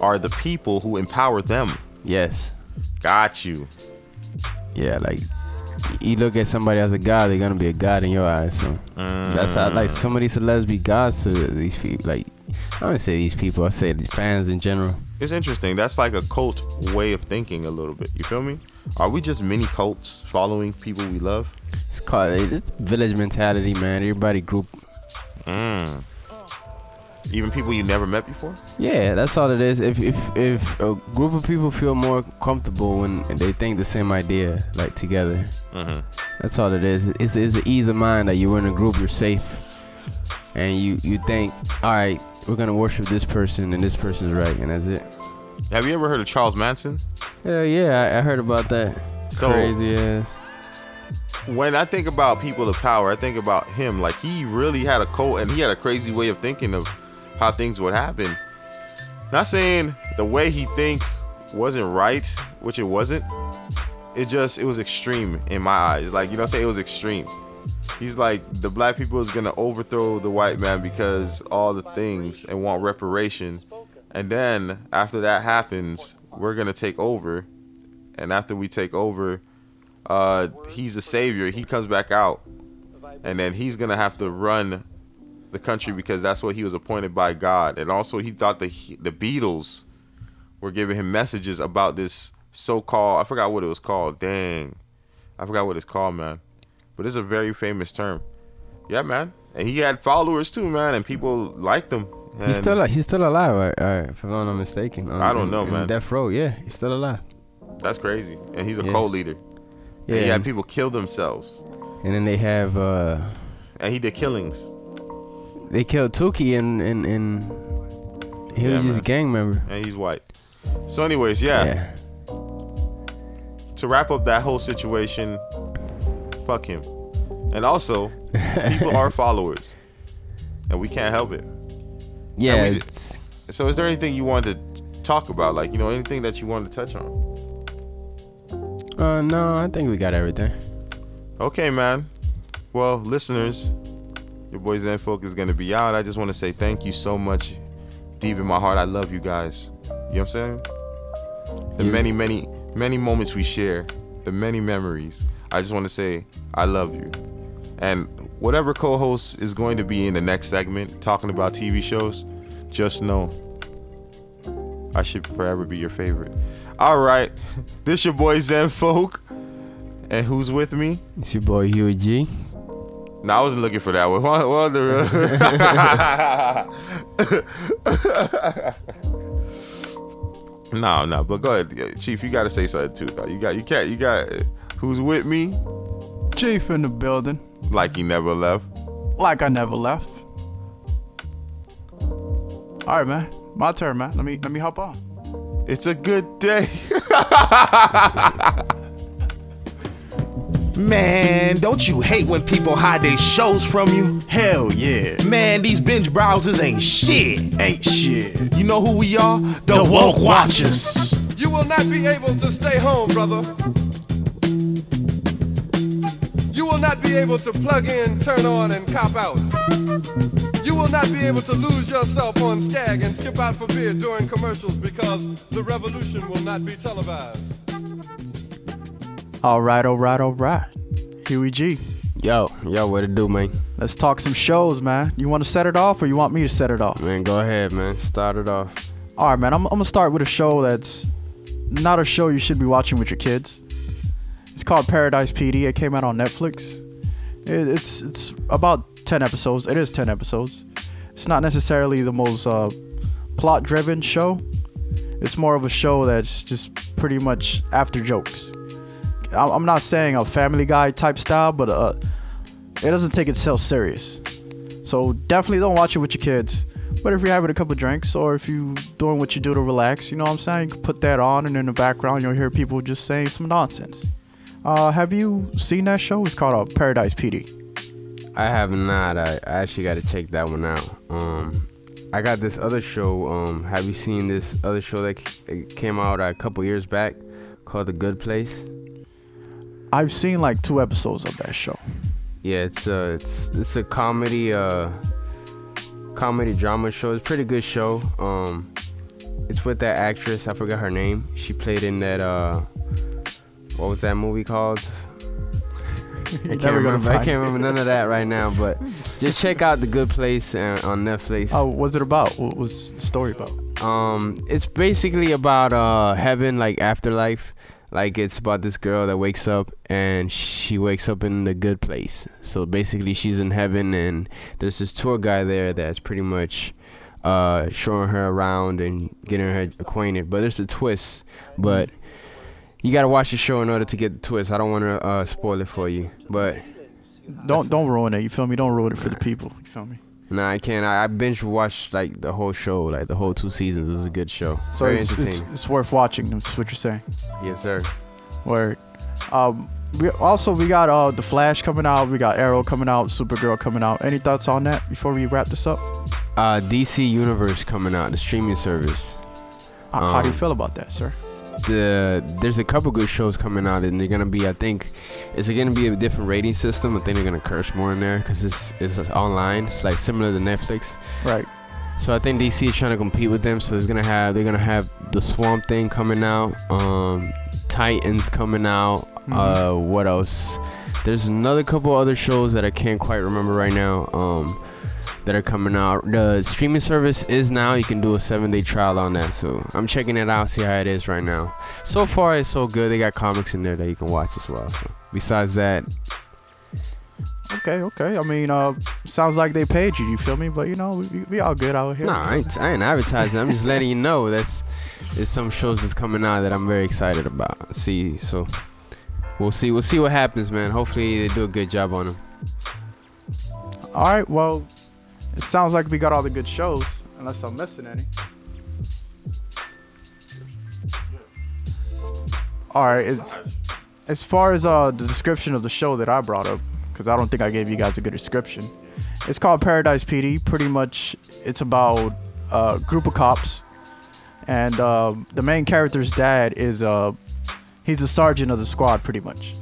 are the people who empower them? Yes. Got you. Yeah, like you look at somebody as a god, they're gonna be a god in your eyes. So that's how like some of these celebs be gods to these people. Like I don't say these people, I say the fans in general. It's interesting. That's like a cult way of thinking a little bit. You feel me? Are we just mini cults following people we love? It's called it's village mentality, man. Everybody group. Mm. Even people you never met before? Yeah, that's all it is. If if if a group of people feel more comfortable when they think the same idea, like together, Mhm. that's all it is. It's it's an ease of mind that you're in a group, you're safe, and you you think, all right, we're gonna worship this person and this person's right, and that's it. Have you ever heard of Charles Manson? Yeah, yeah, I, I heard about that. So- Crazy ass. when I think about people of power, I think about him. Like he really had a cult and he had a crazy way of thinking of how things would happen. Not saying the way he think wasn't right, which it wasn't. It just it was extreme in my eyes. Like you know, I'm it was extreme. He's like the black people is gonna overthrow the white man because all the things and want reparation, and then after that happens, we're gonna take over, and after we take over, uh, he's the savior. He comes back out, and then he's gonna have to run the country because that's what he was appointed by God. And also, he thought the the Beatles were giving him messages about this so-called I forgot what it was called. Dang, I forgot what it's called, man. But it's a very famous term. Yeah, man. And he had followers too, man, and people liked him. He's still he's still alive, right, right, if I'm not mistaken. I don't in- know, man. Death row, yeah, he's still alive. That's crazy. And he's a Yeah. cult leader. Yeah, And he had people kill themselves. And then they have uh And he did killings. They killed Tuki and and and he Yeah, was just man. a gang member. And he's white. So, anyways, yeah. To wrap up that whole situation, fuck him. And also, people are followers. And we can't help it. Yeah, we so, is there anything you wanted to talk about? Like, you know, anything that you wanted to touch on? Uh no, I think we got everything. Okay, man. Well, listeners, your boy Zen Folk is gonna be out. I just want to say thank you so much, deep in my heart. I love you guys. You know what I'm saying? The Yes. many, many, many moments we share, the many memories. I just want to say I love you. And whatever co-host is going to be in the next segment talking about TV shows, just know I should forever be your favorite. All right, this your boy Zen Folk, and who's with me? It's your boy Huey G. No, I wasn't looking for that one. What, what the- no, no, but go ahead, Chief. You got to say something too, though. You got, you can't, you got. Who's with me? Chief in the building. Like he never left. Like I never left. All right, man. My turn, man. Let me let me hop on. It's a good day. Man, don't you hate when people hide their shows from you? Hell yeah. Man, these binge browsers ain't shit. Ain't shit. You know who we are? The, woke watchers. You will not be able to stay home, brother. You will not be able to plug in, turn on, and cop out. You will not be able to lose yourself on Skag and skip out for beer during commercials because the revolution will not be televised. All right, all right, all right. Huey G. Yo, yo, what it do, man? Let's talk some shows, man. You want to set it off or you want me to set it off? Man, go ahead, man. Start it off. All right, man. I'm, I'm gonna start with a show that's not a show you should be watching with your kids. It's called Paradise PD. It came out on Netflix. It, it's it's about ten episodes. It is ten episodes. It's not necessarily the most uh, plot-driven show. It's more of a show that's just pretty much after jokes. I'm not saying a Family Guy type style, but uh, it doesn't take itself serious. So definitely don't watch it with your kids. But if you're having a couple drinks or if you doing what you do to relax, you know what I'm saying? You can put that on and in the background you'll hear people just saying some nonsense. Uh, have you seen that show? It's called uh, Paradise PD. I have not. I, I actually got to check that one out. Um, I got this other show. Um, have you seen this other show that c- came out a couple years back called The Good Place? I've seen like two episodes of that show. Yeah, it's a it's it's a comedy uh comedy drama show. It's a pretty good show. Um, it's with that actress. I forgot her name. She played in that uh what was that movie called? I can't, never remember, I can't it. remember none of that right now, but just check out The Good Place uh, on Netflix. Oh, what's it about? What was the story about? Um, it's basically about uh heaven, like afterlife. Like it's about this girl that wakes up and she wakes up in the good place. So basically, she's in heaven, and there's this tour guy there that's pretty much uh showing her around and getting her acquainted. But there's a twist. But you gotta watch the show in order to get the twist. I don't want to uh spoil it for you, but Don't don't ruin it. You feel me? Don't ruin it for the people. You feel me? Nah, I can't. I, I binge watched like the whole show, like the whole two seasons. It was a good show. So Very it's, it's, entertaining. it's worth watching. That's what you're saying. yes, sir. Word. Um, we also we got uh the Flash coming out. We got Arrow coming out. Supergirl coming out. Any thoughts on that before we wrap this up? Uh, DC Universe coming out, the streaming service. How, how do you Um, feel about that, sir? The there's a couple good shows coming out, and they're gonna be. I think it's gonna be a different rating system. I think they're gonna curse more in there because it's it's online. It's like similar to Netflix. Right. So I think DC is trying to compete with them. So there's gonna have they're gonna have the Swamp Thing coming out, um, Titans coming out. Uh, what else? There's another couple other shows that I can't quite remember right now. Um, that are coming out. The streaming service is now. You can do a seven day trial on that. So I'm checking it out, see how it is right now. So far, it's so good. They got comics in there that you can watch as well. So besides that, Okay, okay. I mean, uh, sounds like they paid you. You feel me? But you know, we, we all good out here. nah, I ain't, I ain't advertising. I'm just letting you know that's there's some shows that's coming out that I'm very excited about. See, so we'll see. We'll see what happens, man. Hopefully they do a good job on them. All right. Well, it sounds like we got all the good shows, unless I'm missing any. All right. It's as far as uh the description of the show that I brought up, because I don't think I gave you guys a good description. It's called Paradise PD. Pretty much, it's about a group of cops, and uh, the main character's dad is uh he's a sergeant of the squad, pretty much.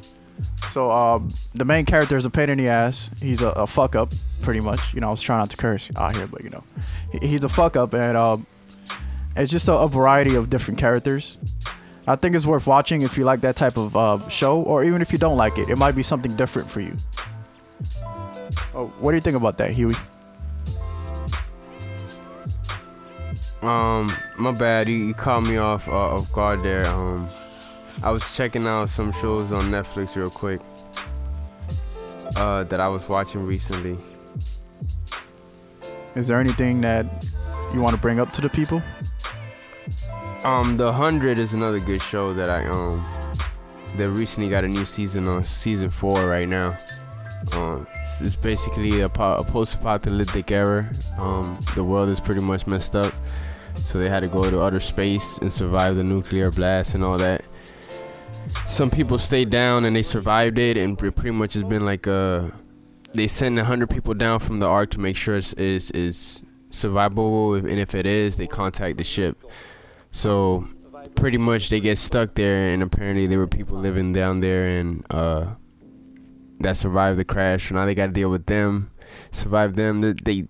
So um, the main character is a pain in the ass. He's a, a fuck up, pretty much. You know, I was trying not to curse out here, but you know, He- he's a fuck up, and um, it's just a, a variety of different characters. I think it's worth watching if you like that type of uh, show, or even if you don't like it, it might be something different for you. Oh, what do you think about that, Huey? Um, my bad. You, you caught me off uh, off guard there. Um, I was checking out some shows on Netflix real quick. Uh, that I was watching recently. Is there anything that you want to bring up to the people? Um, The Hundred is another good show that I um, that recently got a new season on season four right now. Um, it's, basically a, po- a post-apocalyptic era. Um, the world is pretty much messed up, so they had to go to outer space and survive the nuclear blast and all that. Some people stayed down and they survived it, and it pretty much has been like a. They send hundred people down from the ark to make sure it's is is survivable, and if it is, they contact the ship. So pretty much they get stuck there, and apparently there were people living down there and uh, that survived the crash. So now they got to deal with them, survive them. They, they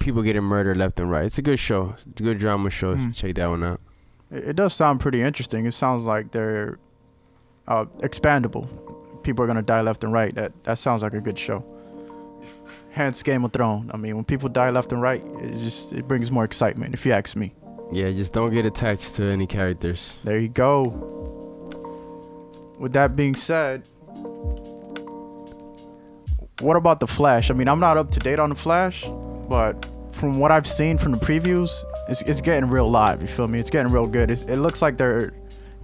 people getting murdered left and right. It's a good show, a good drama show. Mm. Check that one out. It, it does sound pretty interesting. It sounds like they're uh, expandable. People are gonna die left and right. That that sounds like a good show. Hence Game of Thrones. I mean, when people die left and right, it just it brings more excitement. If you ask me. Yeah, just don't get attached to any characters. There you go. With that being said, what about the Flash? I mean, I'm not up to date on the Flash, but from what I've seen from the previews, it's, it's getting real live. You feel me? It's getting real good. It's, it looks like they're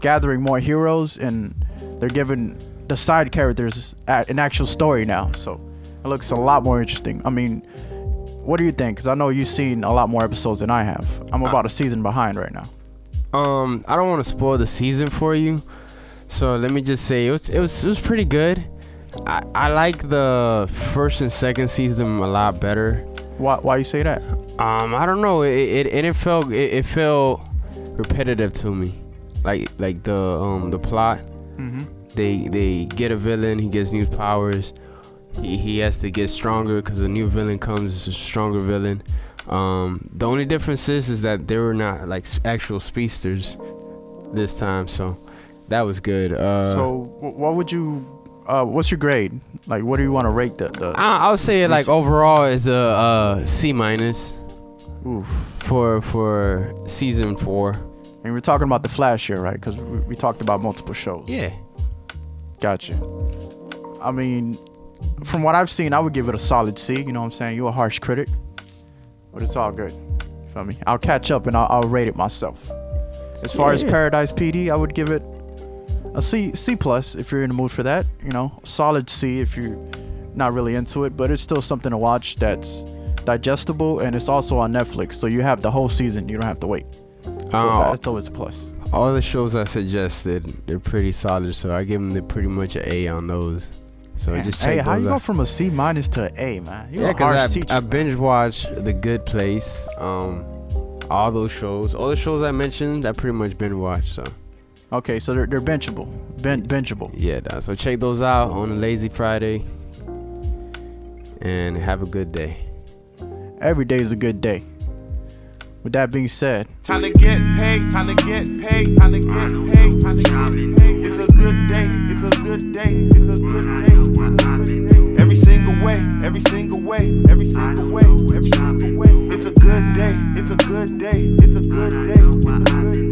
gathering more heroes and they're giving the side characters an actual story now. So it looks a lot more interesting. I mean, what do you think? Because I know you've seen a lot more episodes than I have. I'm about a season behind right now. Um, I don't want to spoil the season for you, so let me just say it was it was it was pretty good. I I like the first and second season a lot better. Why why you say that? Um, I don't know. It it it, felt it, it felt repetitive to me, like like the um the plot. Mhm. They they get a villain. He gets new powers. He he has to get stronger because a new villain comes. It's a stronger villain. Um, the only difference is is that they were not like actual speedsters this time, so that was good. Uh, So, what would you uh, what's your grade? Like, what do you want to rate the? the I, I would say like overall is a uh, minus. Oof. For for season four. And we're talking about the Flash here, right? Because we, we talked about multiple shows. Yeah. Gotcha. I mean, from what I've seen, I would give it a solid C. You know what I'm saying? You're a harsh critic, but it's all good. You Feel me? I'll catch up and I'll, I'll rate it myself. As far as Yeah. Paradise PD, I would give it a C C plus if you're in the mood for that. You know, solid C if you're not really into it, but it's still something to watch that's digestible and it's also on Netflix, so you have the whole season. You don't have to wait. So Uh, that's always a plus. All the shows I suggested, they're pretty solid, so I give them the pretty much an A on those. So Man, just check hey, how those you go from a C minus to an A, man? You yeah, a harsh because teacher. I, I binge watched The Good Place, um, all those shows, all the shows I mentioned, I pretty much binge watched. So Okay, so they're, they're benchable. Ben- benchable. yeah, dog. so check those out on a lazy Friday, and have a good day. Every day is a good day. With that being said, Time to get paid, time to get paid, time to get paid, time to get paid. It's a good day, it's a good day, it's a good day. Every single way, every single way, every single way, every single way. It's a good day, it's a good day, it's a good day, it's a good day.